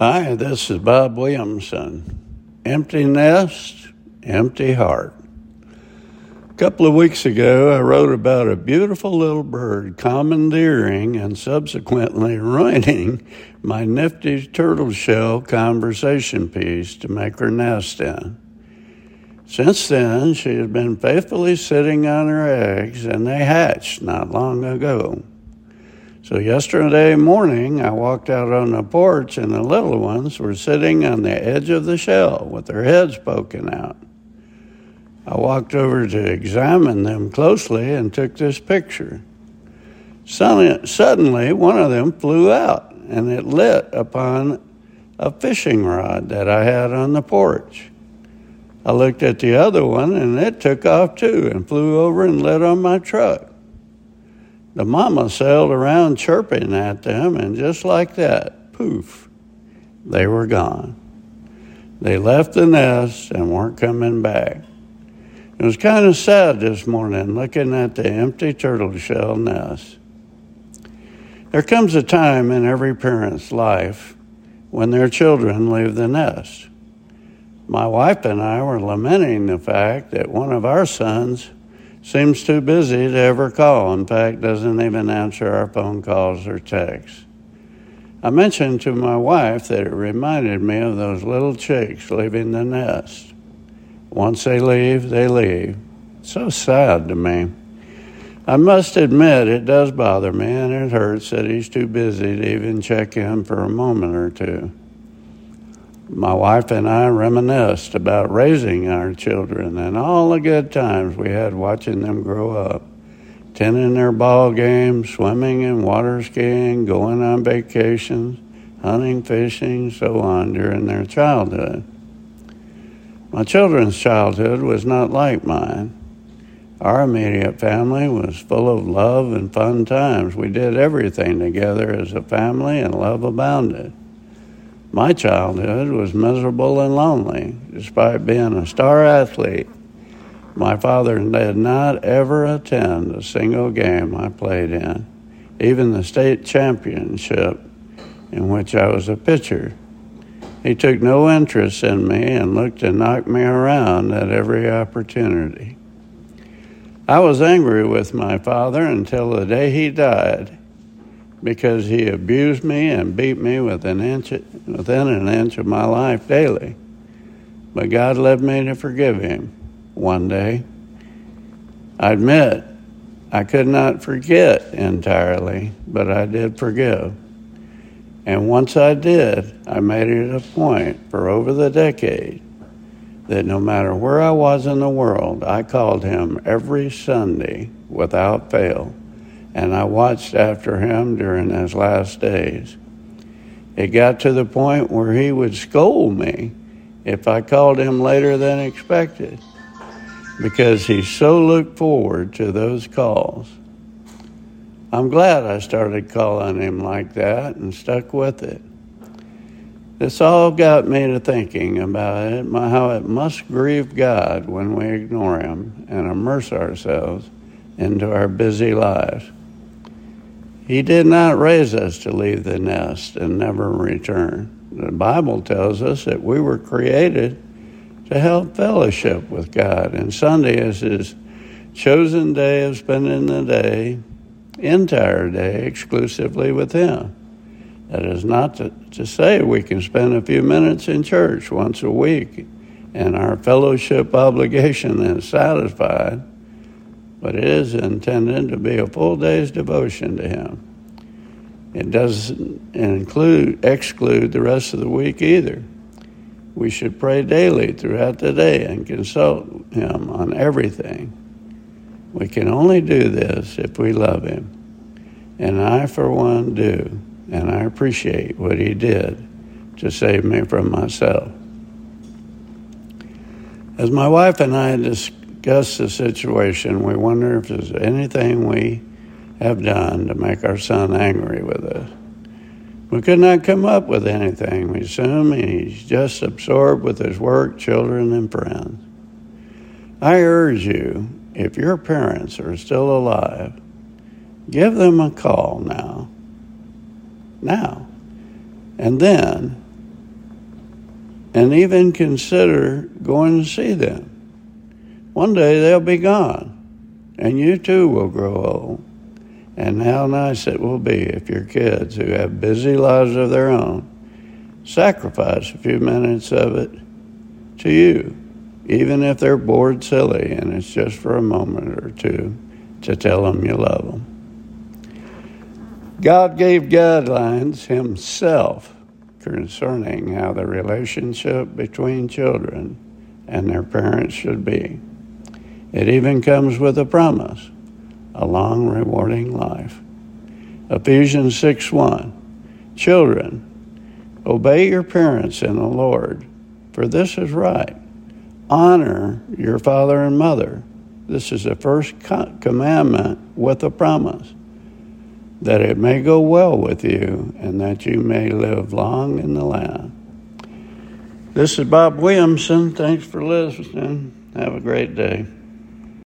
Hi, this is Bob Williamson. Empty nest, empty heart. A couple of weeks ago, I wrote about a beautiful little bird commandeering and subsequently ruining my nifty turtle shell conversation piece to make her nest in. Since then, she has been faithfully sitting on her eggs, and they hatched not long ago. So, yesterday morning, I walked out on the porch, and the little ones were sitting on the edge of the shell with their heads poking out. I walked over to examine them closely and took this picture. Suddenly, one of them flew out, and it lit upon a fishing rod that I had on the porch. I looked at the other one and it took off too and flew over and lit on my truck. The mama sailed around chirping at them, and just like that, poof, they were gone. They left the nest and weren't coming back. It was kind of sad this morning looking at the empty turtle shell nest. There comes a time in every parent's life when their children leave the nest my wife and I were lamenting the fact that one of our sons seems too busy to ever call. In fact, doesn't even answer our phone calls or texts. I mentioned to my wife that it reminded me of those little chicks leaving the nest. Once they leave, they leave. So sad to me. I must admit it does bother me and it hurts that he's too busy to even check in for a moment or two my wife and I reminisced about raising our children and all the good times we had watching them grow up, attending their ball games, swimming and water skiing, going on vacations, hunting, fishing, so on during their childhood. My children's childhood was not like mine. Our immediate family was full of love and fun times. We did everything together as a family, and love abounded. My childhood was miserable and lonely, despite being a star athlete. My father did not ever attend a single game I played in, even the state championship in which I was a pitcher. He took no interest in me and looked to knock me around at every opportunity. I was angry with my father until the day he died because he abused me and beat me within an inch, within an inch of my life daily. But God led me to forgive him one day. I admit I could not forget entirely, but I did forgive. And once I did, I made it a point for over the decade that no matter where I was in the world, I called him every Sunday without fail and I watched after him during his last days. It got to the point where he would scold me if I called him later than expected because he so looked forward to those calls. I'm glad I started calling him like that and stuck with it. This all got me to thinking about it, how it must grieve God when we ignore Him and immerse ourselves into our busy lives. He did not raise us to leave the nest and never return. The Bible tells us that we were created to help fellowship with God, and Sunday is His chosen day of spending the day, entire day, exclusively with Him. That is not to, to say we can spend a few minutes in church once a week and our fellowship obligation is satisfied but it is intended to be a full day's devotion to Him. It doesn't include exclude the rest of the week either. We should pray daily throughout the day and consult Him on everything. We can only do this if we love Him. And I, for one, do. And I appreciate what He did to save me from myself. As my wife and I discussed, discuss the situation, we wonder if there's anything we have done to make our son angry with us. We could not come up with anything. We assume he's just absorbed with his work, children, and friends. I urge you, if your parents are still alive, give them a call now. Now. And then and even consider going to see them. One day they'll be gone, and you too will grow old. And how nice it will be if your kids, who have busy lives of their own, sacrifice a few minutes of it to you, even if they're bored silly and it's just for a moment or two to tell them you love them. God gave guidelines Himself concerning how the relationship between children and their parents should be. It even comes with a promise a long, rewarding life. Ephesians 6 1. Children, obey your parents in the Lord, for this is right. Honor your father and mother. This is the first commandment with a promise that it may go well with you and that you may live long in the land. This is Bob Williamson. Thanks for listening. Have a great day.